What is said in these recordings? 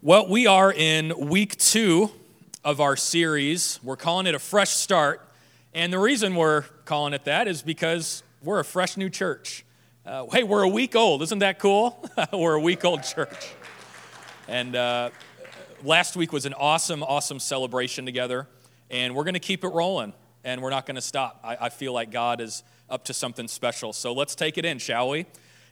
Well, we are in week two of our series. We're calling it a fresh start. And the reason we're calling it that is because we're a fresh new church. Uh, hey, we're a week old. Isn't that cool? we're a week old church. And uh, last week was an awesome, awesome celebration together. And we're going to keep it rolling. And we're not going to stop. I, I feel like God is up to something special. So let's take it in, shall we?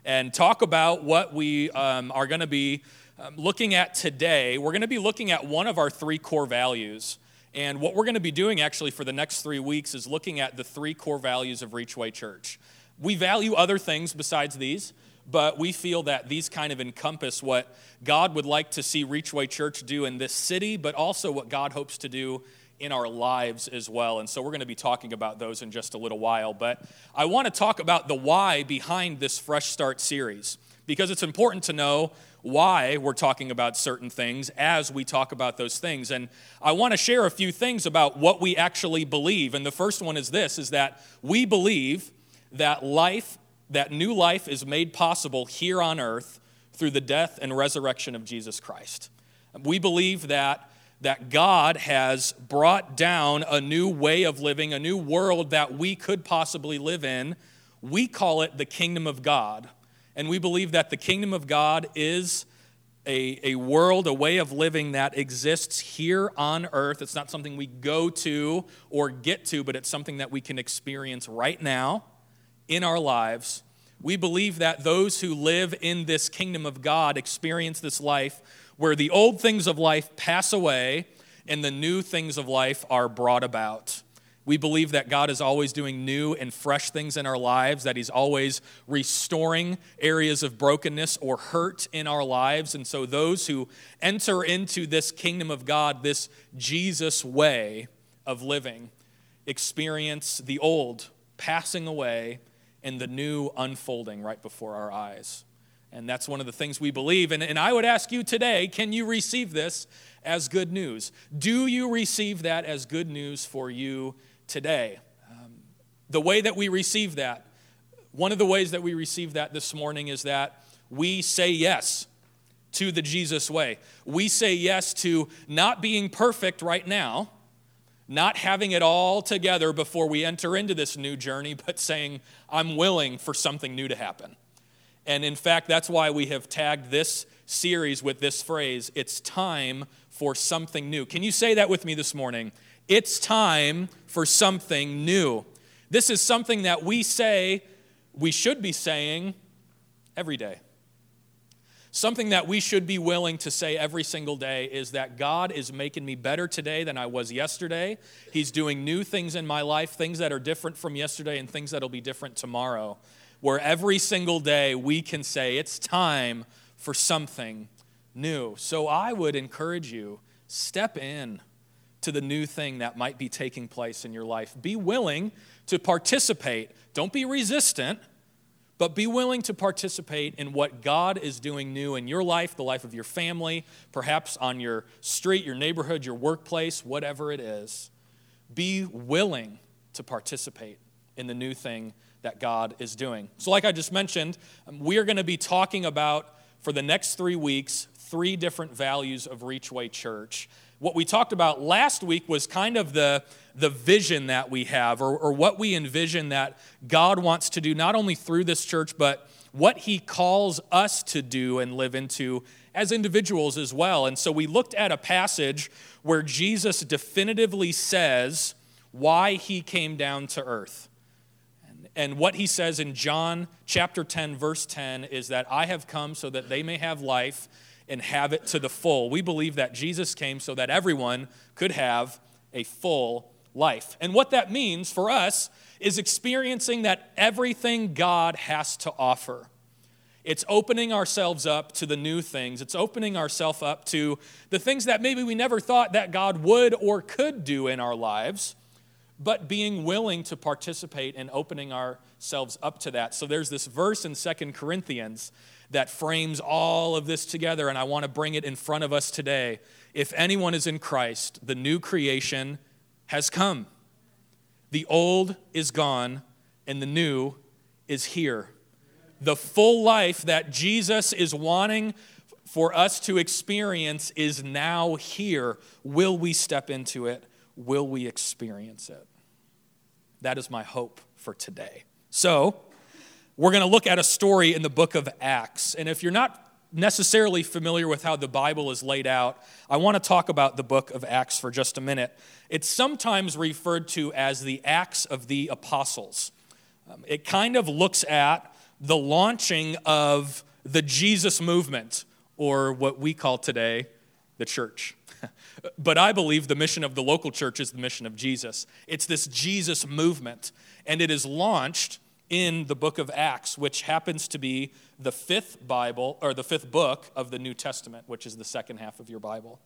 And talk about what we um, are going to be um, looking at today, we're going to be looking at one of our three core values. And what we're going to be doing actually for the next three weeks is looking at the three core values of Reachway Church. We value other things besides these, but we feel that these kind of encompass what God would like to see Reachway Church do in this city, but also what God hopes to do in our lives as well. And so we're going to be talking about those in just a little while. But I want to talk about the why behind this Fresh Start series because it's important to know why we're talking about certain things as we talk about those things. And I want to share a few things about what we actually believe. And the first one is this is that we believe that life, that new life is made possible here on earth through the death and resurrection of Jesus Christ. We believe that that God has brought down a new way of living, a new world that we could possibly live in. We call it the kingdom of God and we believe that the kingdom of God is a, a world, a way of living that exists here on earth. It's not something we go to or get to, but it's something that we can experience right now in our lives. We believe that those who live in this kingdom of God experience this life where the old things of life pass away and the new things of life are brought about. We believe that God is always doing new and fresh things in our lives, that He's always restoring areas of brokenness or hurt in our lives. And so, those who enter into this kingdom of God, this Jesus way of living, experience the old passing away and the new unfolding right before our eyes. And that's one of the things we believe. And, and I would ask you today can you receive this as good news? Do you receive that as good news for you today. Um, the way that we receive that, one of the ways that we receive that this morning is that we say yes to the Jesus way. We say yes to not being perfect right now, not having it all together before we enter into this new journey, but saying, I'm willing for something new to happen. And in fact, that's why we have tagged this series with this phrase it's time for something new. Can you say that with me this morning? It's time for something new. This is something that we say, we should be saying every day. Something that we should be willing to say every single day is that God is making me better today than I was yesterday. He's doing new things in my life, things that are different from yesterday and things that'll be different tomorrow. Where every single day we can say, it's time for something new. So I would encourage you, step in to the new thing that might be taking place in your life. Be willing to participate. Don't be resistant, but be willing to participate in what God is doing new in your life, the life of your family, perhaps on your street, your neighborhood, your workplace, whatever it is. Be willing to participate in the new thing that God is doing. So, like I just mentioned, um, we are going to be talking about for the next three weeks three different values of Reachway Church what we talked about last week was kind of the, the vision that we have, or, or what we envision that God wants to do, not only through this church, but what He calls us to do and live into as individuals as well. And so we looked at a passage where Jesus definitively says why He came down to earth. And what he says in John chapter 10, verse 10 is that I have come so that they may have life and have it to the full. We believe that Jesus came so that everyone could have a full life. And what that means for us is experiencing that everything God has to offer. It's opening ourselves up to the new things. It's opening ourselves up to the things that maybe we never thought that God would or could do in our lives, but being willing to participate in opening ourselves up to that. So there's this verse in Second Corinthians that frames all of this together, and I want to bring it in front of us today. If anyone is in Christ, the new creation has come. The old is gone, and the new is here. The full life that Jesus is wanting for us to experience is now here. Will we step into it? Will we experience it? That is my hope for today. So, we're going to look at a story in the book of Acts. And if you're not necessarily familiar with how the Bible is laid out, I want to talk about the book of Acts for just a minute. It's sometimes referred to as the Acts of the Apostles. Um, it kind of looks at the launching of the Jesus movement, or what we call today the church. But I believe the mission of the local church is the mission of Jesus. It's this Jesus movement, and it is launched in the book of Acts, which happens to be the fifth Bible, or the fifth book of the New Testament, which is the second half of your Bible.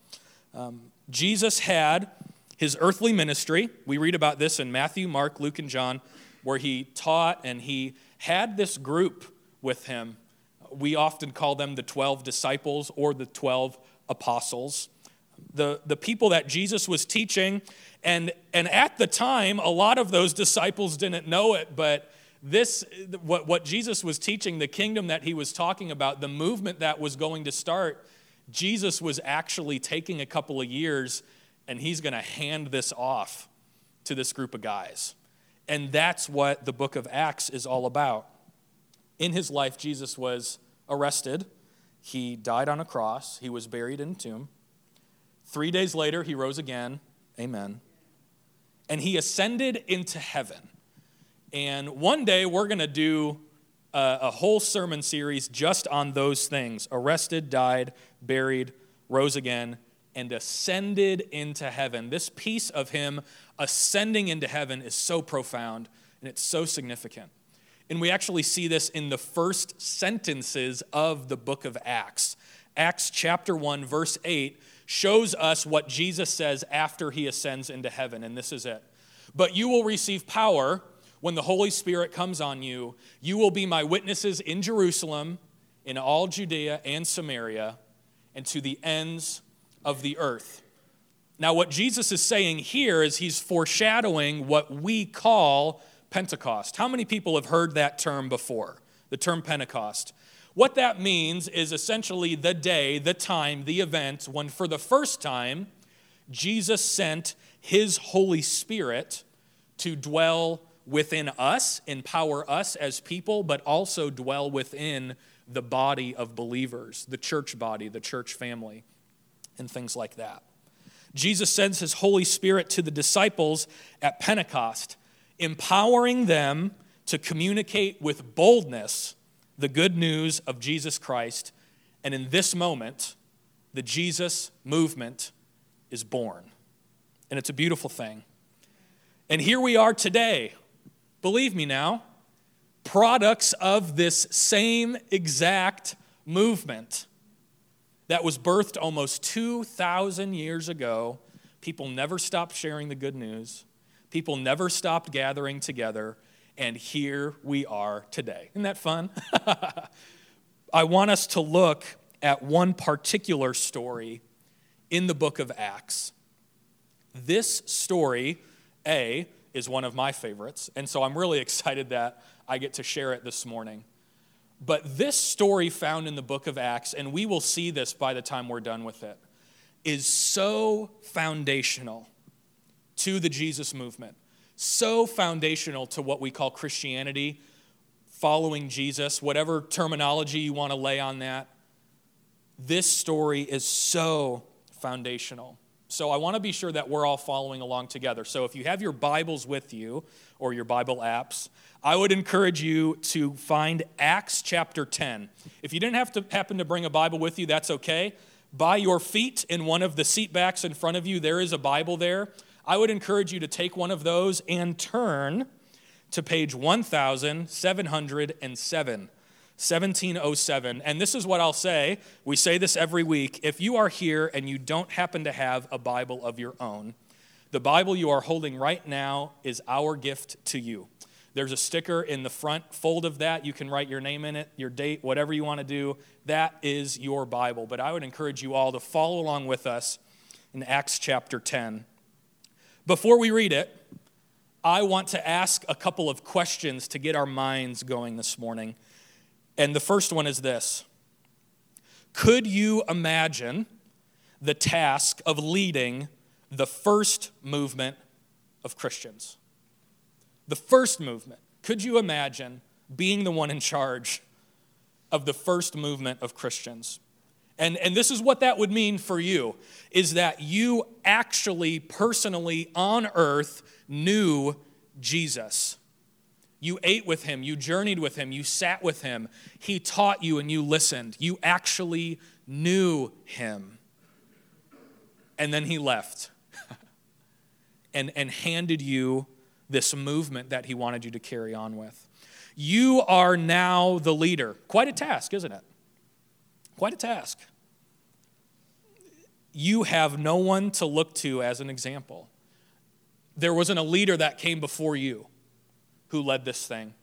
Um, Jesus had his earthly ministry. We read about this in Matthew, Mark, Luke, and John, where he taught and he had this group with him. We often call them the 12 disciples or the 12 apostles. The, the people that Jesus was teaching, and, and at the time, a lot of those disciples didn't know it, but this what, what jesus was teaching the kingdom that he was talking about the movement that was going to start jesus was actually taking a couple of years and he's going to hand this off to this group of guys. And that's what the book of acts is all about. In his life jesus was arrested. He died on a cross. He was buried in a tomb three days later he rose again amen and he ascended into heaven and one day we're going to do a, a, whole sermon series just on those things arrested, died, buried, rose again, and ascended into heaven. This piece of him ascending into heaven is so profound and it's so significant. And we actually see this in the first sentences of the book of Acts. Acts chapter 1, verse 8 shows us what Jesus says after he ascends into heaven. And this is it. But you will receive power when the Holy Spirit comes on you, you will be my witnesses in Jerusalem, in all Judea and Samaria, and to the ends of the earth. Now, what Jesus is saying here is he's foreshadowing what we call Pentecost. How many people have heard that term before? The term Pentecost. What that means is essentially the day, the time, the event when for the first time Jesus sent his Holy Spirit to dwell within us, empower us as people, but also dwell within the body of believers, the church body, the church family, and things like that. Jesus sends his Holy Spirit to the disciples at Pentecost, empowering them to communicate with boldness the good news of Jesus Christ. And in this moment, the Jesus movement is born. And it's a beautiful thing. And here we are today, believe me now, products of this same exact movement that was birthed almost 2,000 years ago. People never stopped sharing the good news, people never stopped gathering together, and here we are today. Isn't that fun? I want us to look at one particular story in the book of Acts. This story, A, is one of my favorites. And so I'm really excited that I get to share it this morning. But this story found in the book of Acts, and we will see this by the time we're done with it, is so foundational to the Jesus movement, so foundational to what we call Christianity, following Jesus, whatever terminology you want to lay on that. This story is so foundational. So I want to be sure that we're all following along together. So if you have your Bibles with you or your Bible apps, I would encourage you to find Acts chapter 10. If you didn't have to happen to bring a Bible with you, that's okay. By your feet in one of the seat backs in front of you, there is a Bible there. I would encourage you to take one of those and turn to page 1707. 1707. And this is what I'll say. We say this every week. If you are here and you don't happen to have a Bible of your own, the Bible you are holding right now is our gift to you. There's a sticker in the front fold of that. You can write your name in it, your date, whatever you want to do. That is your Bible. But I would encourage you all to follow along with us in Acts chapter 10. Before we read it, I want to ask a couple of questions to get our minds going this morning. And the first one is this Could you imagine the task of leading the first movement of Christians? The first movement. Could you imagine being the one in charge of the first movement of Christians? And, and this is what that would mean for you is that you actually personally on earth knew Jesus. You ate with him, you journeyed with him, you sat with him. He taught you and you listened. You actually knew him. And then he left and, and handed you this movement that he wanted you to carry on with. You are now the leader. Quite a task, isn't it? Quite a task you have no one to look to as an example. There wasn't a leader that came before you who led this thing.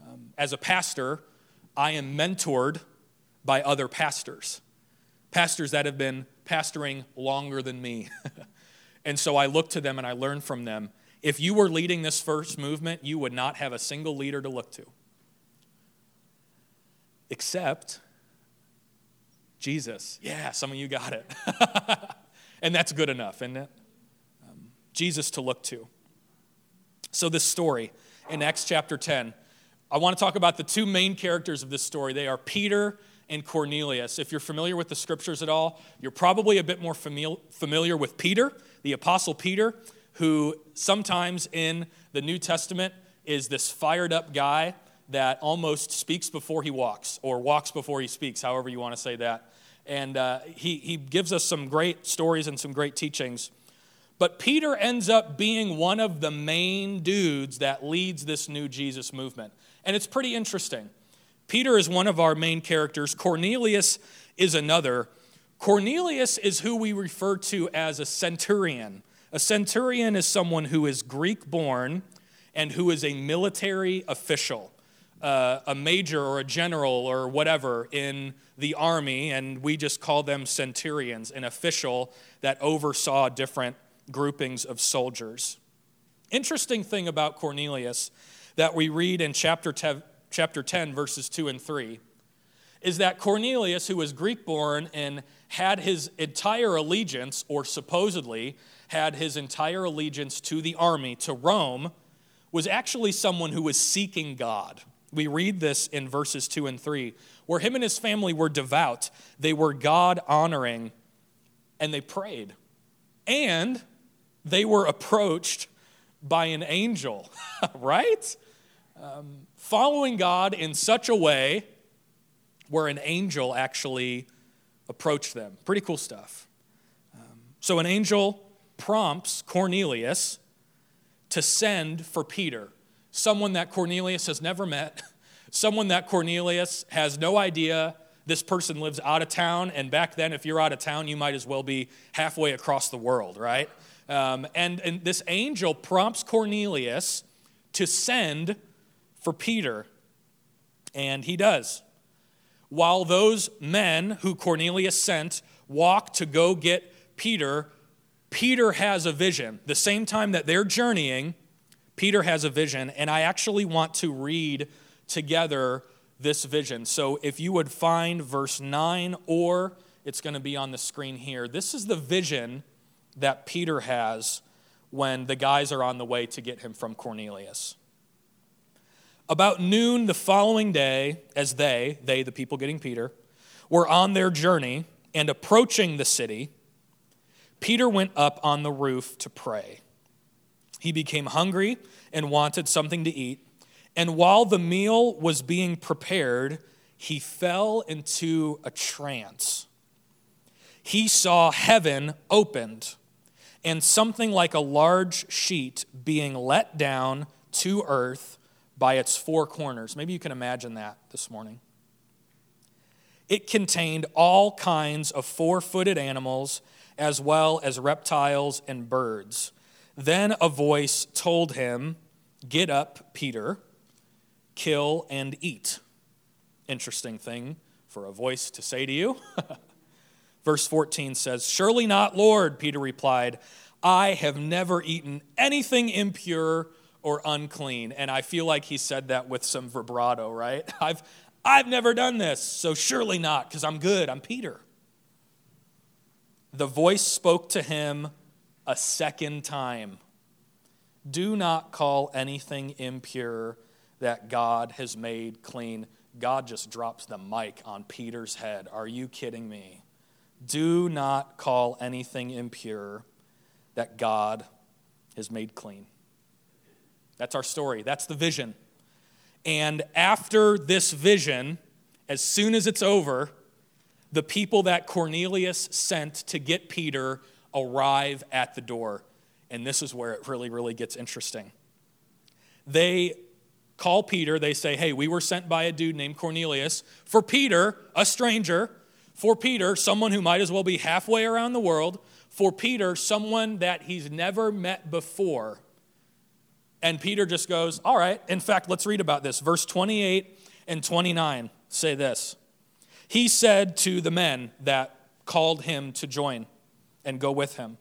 Um, as a pastor, I am mentored by other pastors, pastors that have been pastoring longer than me. and so I look to them and I learn from them. If you were leading this first movement, you would not have a single leader to look to. Except Jesus. Yeah, some of you got it. and that's good enough, isn't it? Um, Jesus to look to. So, this story in Acts chapter 10, I want to talk about the two main characters of this story. They are Peter and Cornelius. If you're familiar with the scriptures at all, you're probably a bit more familiar with Peter, the Apostle Peter, who sometimes in the New Testament is this fired up guy that almost speaks before he walks, or walks before he speaks, however you want to say that. And uh, he, he gives us some great stories and some great teachings. But Peter ends up being one of the main dudes that leads this new Jesus movement. And it's pretty interesting. Peter is one of our main characters, Cornelius is another. Cornelius is who we refer to as a centurion. A centurion is someone who is Greek born and who is a military official uh, a major or a general or whatever in the army, and we just call them centurions, an official that oversaw different groupings of soldiers. Interesting thing about Cornelius that we read in chapter 10, chapter 10 verses 2 and 3 is that Cornelius, who was Greek born and had his entire allegiance, or supposedly had his entire allegiance to the army, to Rome, was actually someone who was seeking God. We read this in verses 2 and 3, where him and his family were devout, they were God honoring, and they prayed. And they were approached by an angel, right? Um, following God in such a way where an angel actually approached them. Pretty cool stuff. Um, so, an angel prompts Cornelius to send for Peter someone that Cornelius has never met, someone that Cornelius has no idea this person lives out of town. And back then, if you're out of town, you might as well be halfway across the world, right? Um, and, and this angel prompts Cornelius to send for Peter, and he does. While those men who Cornelius sent walk to go get Peter, Peter has a vision. The same time that they're journeying, Peter has a vision, and I actually want to read together this vision. So if you would find verse 9, or it's going to be on the screen here, this is the vision that Peter has when the guys are on the way to get him from Cornelius. About noon the following day, as they, they, the people getting Peter, were on their journey and approaching the city, Peter went up on the roof to pray. He became hungry and wanted something to eat. And while the meal was being prepared, he fell into a trance. He saw heaven opened and something like a large sheet being let down to earth by its four corners. Maybe you can imagine that this morning. It contained all kinds of four footed animals, as well as reptiles and birds. Then a voice told him, Get up, Peter, kill and eat. Interesting thing for a voice to say to you. Verse 14 says, Surely not, Lord, Peter replied. I have never eaten anything impure or unclean. And I feel like he said that with some vibrato, right? I've, I've never done this, so surely not, because I'm good. I'm Peter. The voice spoke to him a second time Do not call anything impure that God has made clean. God just drops the mic on Peter's head. Are you kidding me? Do not call anything impure that God has made clean. That's our story. That's the vision. And after this vision, as soon as it's over, the people that Cornelius sent to get Peter arrive at the door. And this is where it really, really gets interesting. They call Peter. They say, Hey, we were sent by a dude named Cornelius. For Peter, a stranger. For Peter, someone who might as well be halfway around the world. For Peter, someone that he's never met before. And Peter just goes, All right. In fact, let's read about this. Verse 28 and 29 say this He said to the men that called him to join and go with him,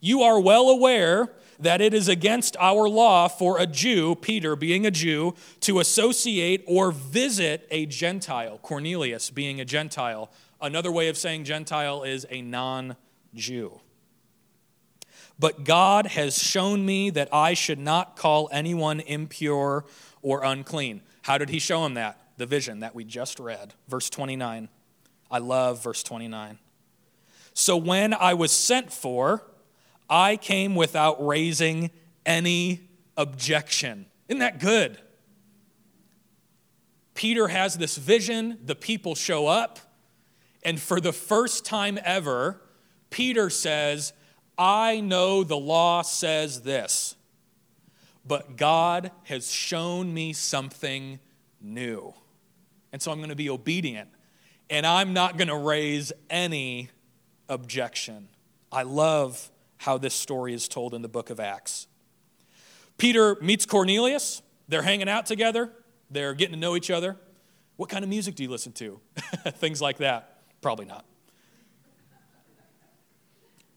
You are well aware that it is against our law for a Jew, Peter being a Jew, to associate or visit a Gentile, Cornelius being a Gentile. Another way of saying Gentile is a non Jew. But God has shown me that I should not call anyone impure or unclean. How did he show him that? The vision that we just read. Verse 29. I love verse 29. So when I was sent for, I came without raising any objection. Isn't that good? Peter has this vision, the people show up, and for the first time ever, Peter says, I know the law says this, but God has shown me something new. And so I'm going to be obedient, and I'm not going to raise any objection. I love how this story is told in the book of Acts. Peter meets Cornelius. They're hanging out together, they're getting to know each other. What kind of music do you listen to? Things like that. Probably not.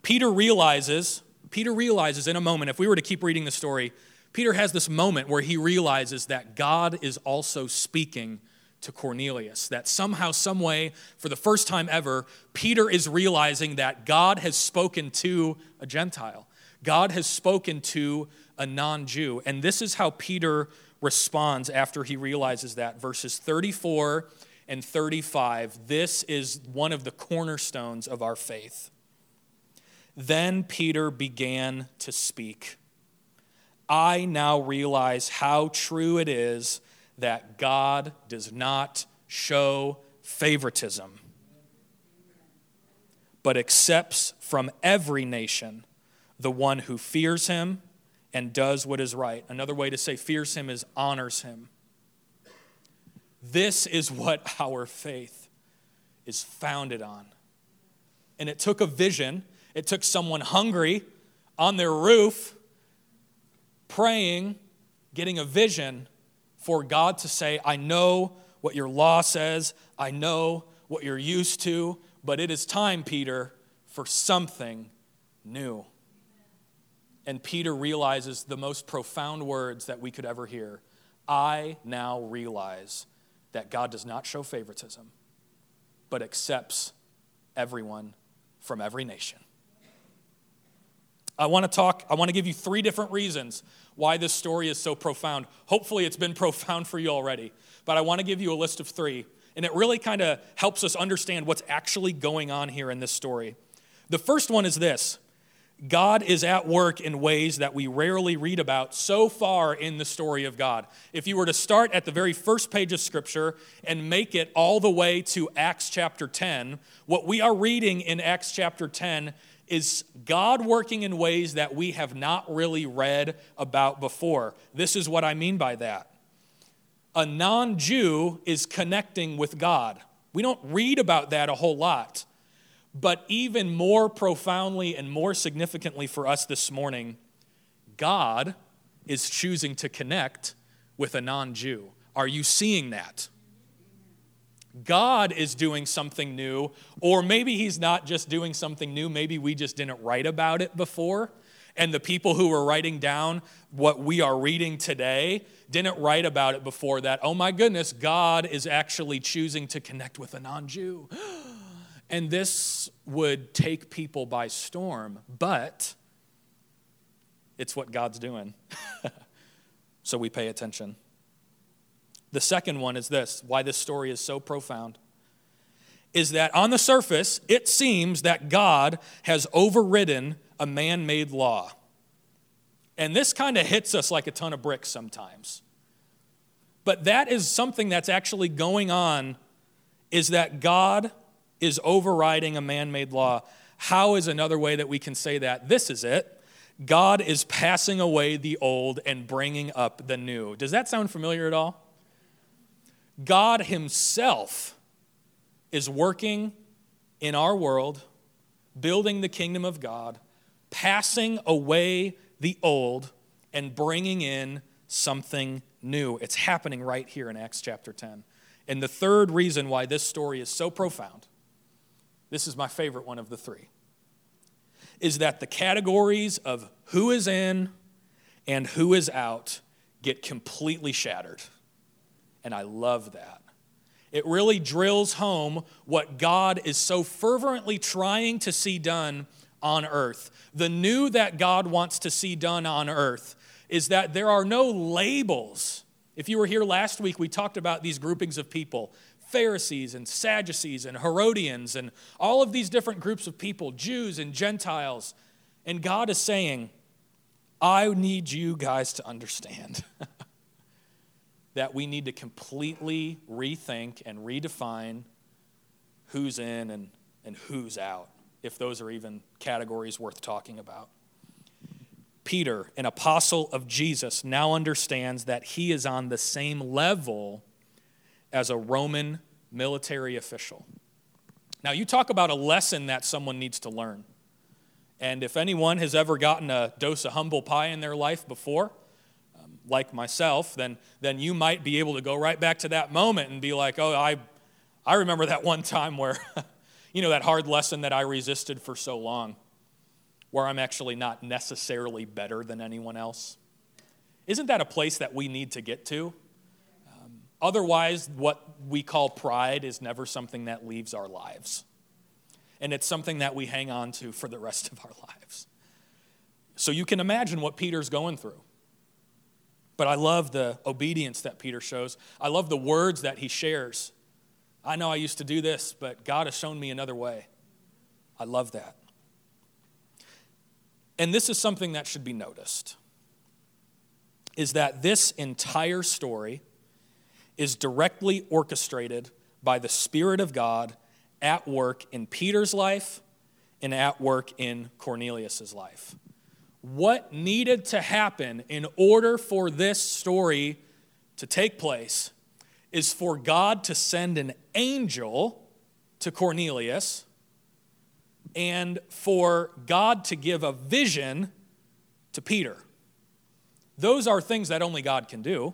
Peter realizes, Peter realizes in a moment, if we were to keep reading the story, Peter has this moment where he realizes that God is also speaking to Cornelius. That somehow, some way, for the first time ever, Peter is realizing that God has spoken to a Gentile. God has spoken to a non Jew. And this is how Peter responds after he realizes that. Verses 34 and 35. This is one of the cornerstones of our faith. Then Peter began to speak. I now realize how true it is that God does not show favoritism, but accepts from every nation the one who fears him and does what is right. Another way to say fears him is honors him. This is what our faith is founded on. And it took a vision it took someone hungry on their roof, praying, getting a vision for God to say, I know what your law says, I know what you're used to, but it is time, Peter, for something new. And Peter realizes the most profound words that we could ever hear. I now realize that God does not show favoritism, but accepts everyone from every nation. I want to talk, I want to give you three different reasons why this story is so profound. Hopefully, it's been profound for you already, but I want to give you a list of three. And it really kind of helps us understand what's actually going on here in this story. The first one is this God is at work in ways that we rarely read about so far in the story of God. If you were to start at the very first page of Scripture and make it all the way to Acts chapter 10, what we are reading in Acts chapter 10 is God working in ways that we have not really read about before. This is what I mean by that. A non Jew is connecting with God. We don't read about that a whole lot. But even more profoundly and more significantly for us this morning, God is choosing to connect with a non Jew. Are you seeing that? God is doing something new, or maybe He's not just doing something new, maybe we just didn't write about it before. And the people who were writing down what we are reading today didn't write about it before that. Oh my goodness, God is actually choosing to connect with a non Jew. And this would take people by storm, but it's what God's doing. so we pay attention. The second one is this why this story is so profound is that on the surface, it seems that God has overridden a man made law. And this kind of hits us like a ton of bricks sometimes. But that is something that's actually going on is that God is overriding a man made law. How is another way that we can say that? This is it. God is passing away the old and bringing up the new. Does that sound familiar at all? God Himself is working in our world, building the kingdom of God, passing away the old and bringing in something new. It's happening right here in Acts chapter 10. And the third reason why this story is so profound, this is my favorite one of the three, is that the categories of who is in and who is out get completely shattered. And I love that. It really drills home what God is so fervently trying to see done on earth. The new that God wants to see done on earth is that there are no labels. If you were here last week, we talked about these groupings of people Pharisees and Sadducees and Herodians and all of these different groups of people, Jews and Gentiles. And God is saying, I need you guys to understand. that we need to completely rethink and redefine who's in and, and who's out, if those are even categories worth talking about. Peter, an apostle of Jesus, now understands that he is on the same level as a Roman military official. Now, you talk about a lesson that someone needs to learn. And if anyone has ever gotten a dose of humble pie in their life before, like myself, then, then you might be able to go right back to that moment and be like, oh, I, I remember that one time where, you know, that hard lesson that I resisted for so long, where I'm actually not necessarily better than anyone else. Isn't that a place that we need to get to? Um, otherwise, what we call pride is never something that leaves our lives. And it's something that we hang on to for the rest of our lives. So you can imagine what Peter's going through. But I love the obedience that Peter shows. I love the words that he shares. I know I used to do this, but God has shown me another way. I love that. And this is something that should be noticed is that this entire story is directly orchestrated by the Spirit of God at work in Peter's life and at work in Cornelius's life what needed to happen in order for this story to take place is for God to send an angel to Cornelius and for God to give a vision to Peter. Those are things that only God can do.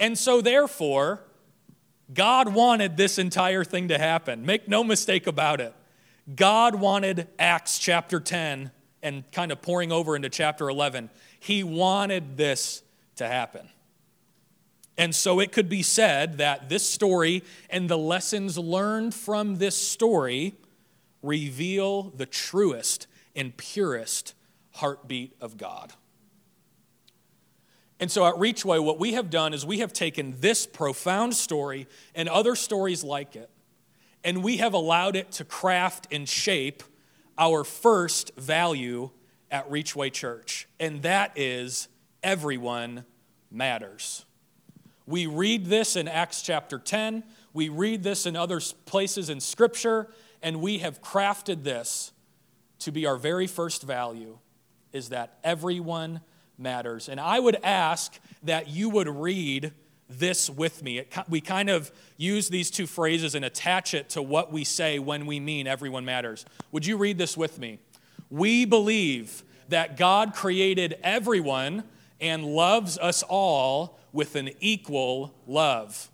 And so, therefore, God wanted this entire thing to happen. Make no mistake about it. God wanted Acts chapter 10 and kind of pouring over into chapter 11, he wanted this to happen. And so it could be said that this story and the lessons learned from this story reveal the truest and purest heartbeat of God. And so at Reachway, what we have done is we have taken this profound story and other stories like it, and we have allowed it to craft and shape our first value at Reachway Church, and that is everyone matters. We read this in Acts chapter 10, we read this in other places in Scripture, and we have crafted this to be our very first value is that everyone matters. And I would ask that you would read this with me. It, we kind of use these two phrases and attach it to what we say when we mean everyone matters. Would you read this with me? We believe that God created everyone and loves us all with an equal love.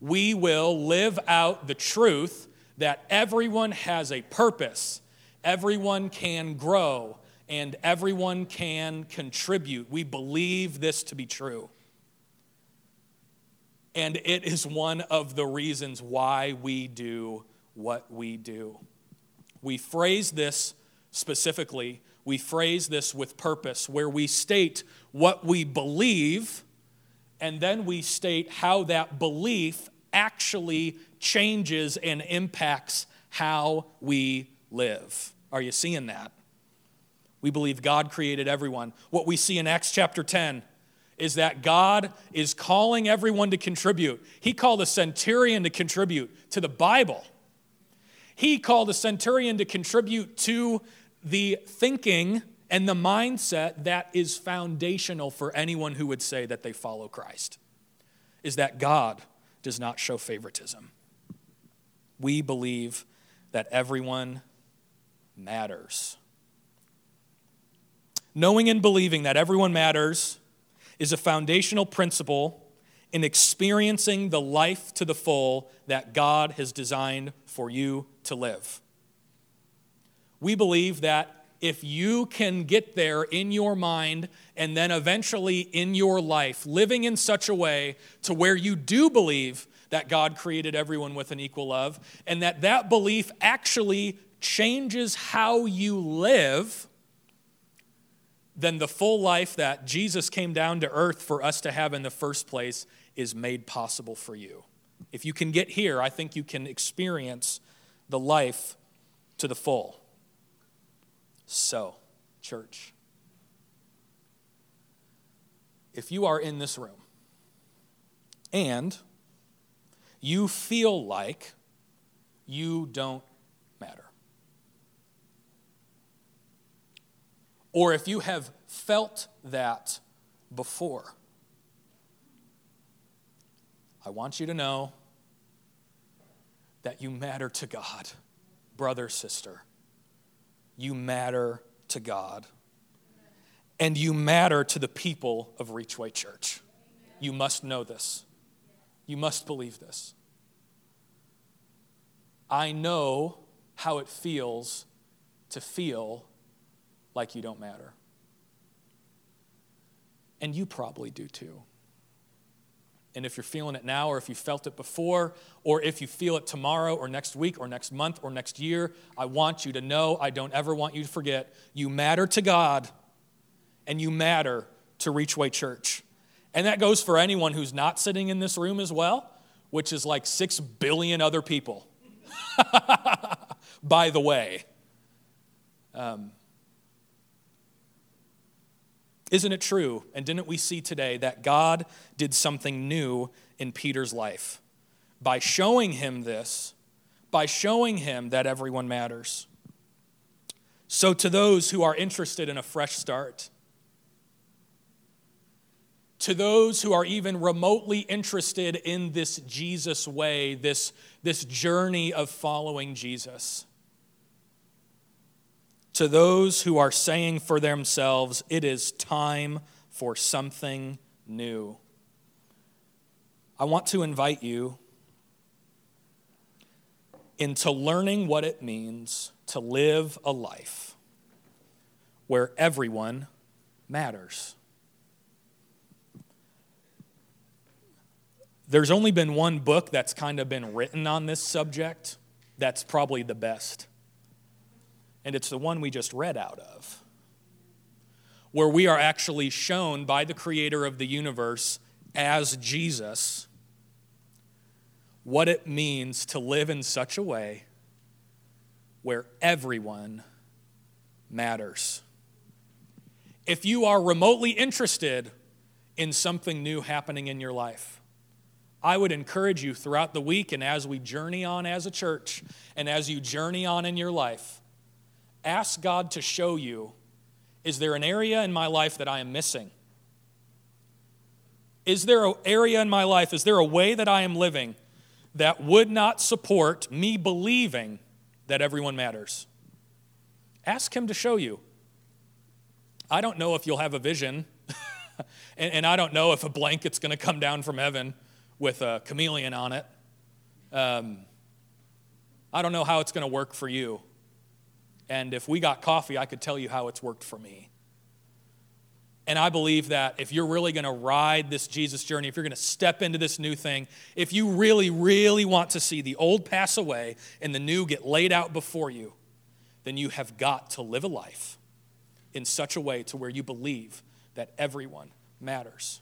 We will live out the truth that everyone has a purpose, everyone can grow, and everyone can contribute. We believe this to be true. And it is one of the reasons why we do what we do. We phrase this specifically, we phrase this with purpose, where we state what we believe, and then we state how that belief actually changes and impacts how we live. Are you seeing that? We believe God created everyone. What we see in Acts chapter 10 is that God is calling everyone to contribute. He called a centurion to contribute to the Bible. He called a centurion to contribute to the thinking and the mindset that is foundational for anyone who would say that they follow Christ is that God does not show favoritism. We believe that everyone matters. Knowing and believing that everyone matters is a foundational principle in experiencing the life to the full that God has designed for you to live. We believe that if you can get there in your mind and then eventually in your life, living in such a way to where you do believe that God created everyone with an equal love, and that that belief actually changes how you live, then the full life that Jesus came down to earth for us to have in the first place is made possible for you. If you can get here, I think you can experience the life to the full. So, church, if you are in this room and you feel like you don't or if you have felt that before, I want you to know that you matter to God, brother, sister. You matter to God. And you matter to the people of Reachway Church. You must know this. You must believe this. I know how it feels to feel like you don't matter. And you probably do too. And if you're feeling it now, or if you felt it before, or if you feel it tomorrow, or next week, or next month, or next year, I want you to know, I don't ever want you to forget, you matter to God, and you matter to Reachway Church. And that goes for anyone who's not sitting in this room as well, which is like six billion other people, by the way. Um, isn't it true? And didn't we see today that God did something new in Peter's life by showing him this, by showing him that everyone matters? So, to those who are interested in a fresh start, to those who are even remotely interested in this Jesus way, this, this journey of following Jesus, to those who are saying for themselves, it is time for something new. I want to invite you into learning what it means to live a life where everyone matters. There's only been one book that's kind of been written on this subject that's probably the best and it's the one we just read out of, where we are actually shown by the creator of the universe as Jesus what it means to live in such a way where everyone matters. If you are remotely interested in something new happening in your life, I would encourage you throughout the week and as we journey on as a church and as you journey on in your life ask God to show you is there an area in my life that I am missing? Is there an area in my life, is there a way that I am living that would not support me believing that everyone matters? Ask Him to show you. I don't know if you'll have a vision, and, and, I don't know if a blanket's going to come down from heaven with a chameleon on it. Um, I don't know how it's going to work for you. And if we got coffee, I could tell you how it's worked for me. And I believe that if you're really going to ride this Jesus journey, if you're going to step into this new thing, if you really, really want to see the old pass away and the new get laid out before you, then you have got to live a life in such a way to where you believe that everyone matters.